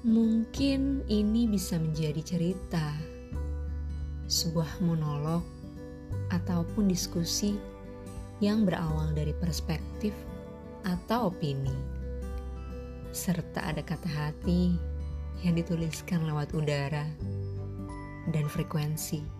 Mungkin ini bisa menjadi cerita, sebuah monolog, ataupun diskusi yang berawal dari perspektif atau opini, serta ada kata hati yang dituliskan lewat udara dan frekuensi.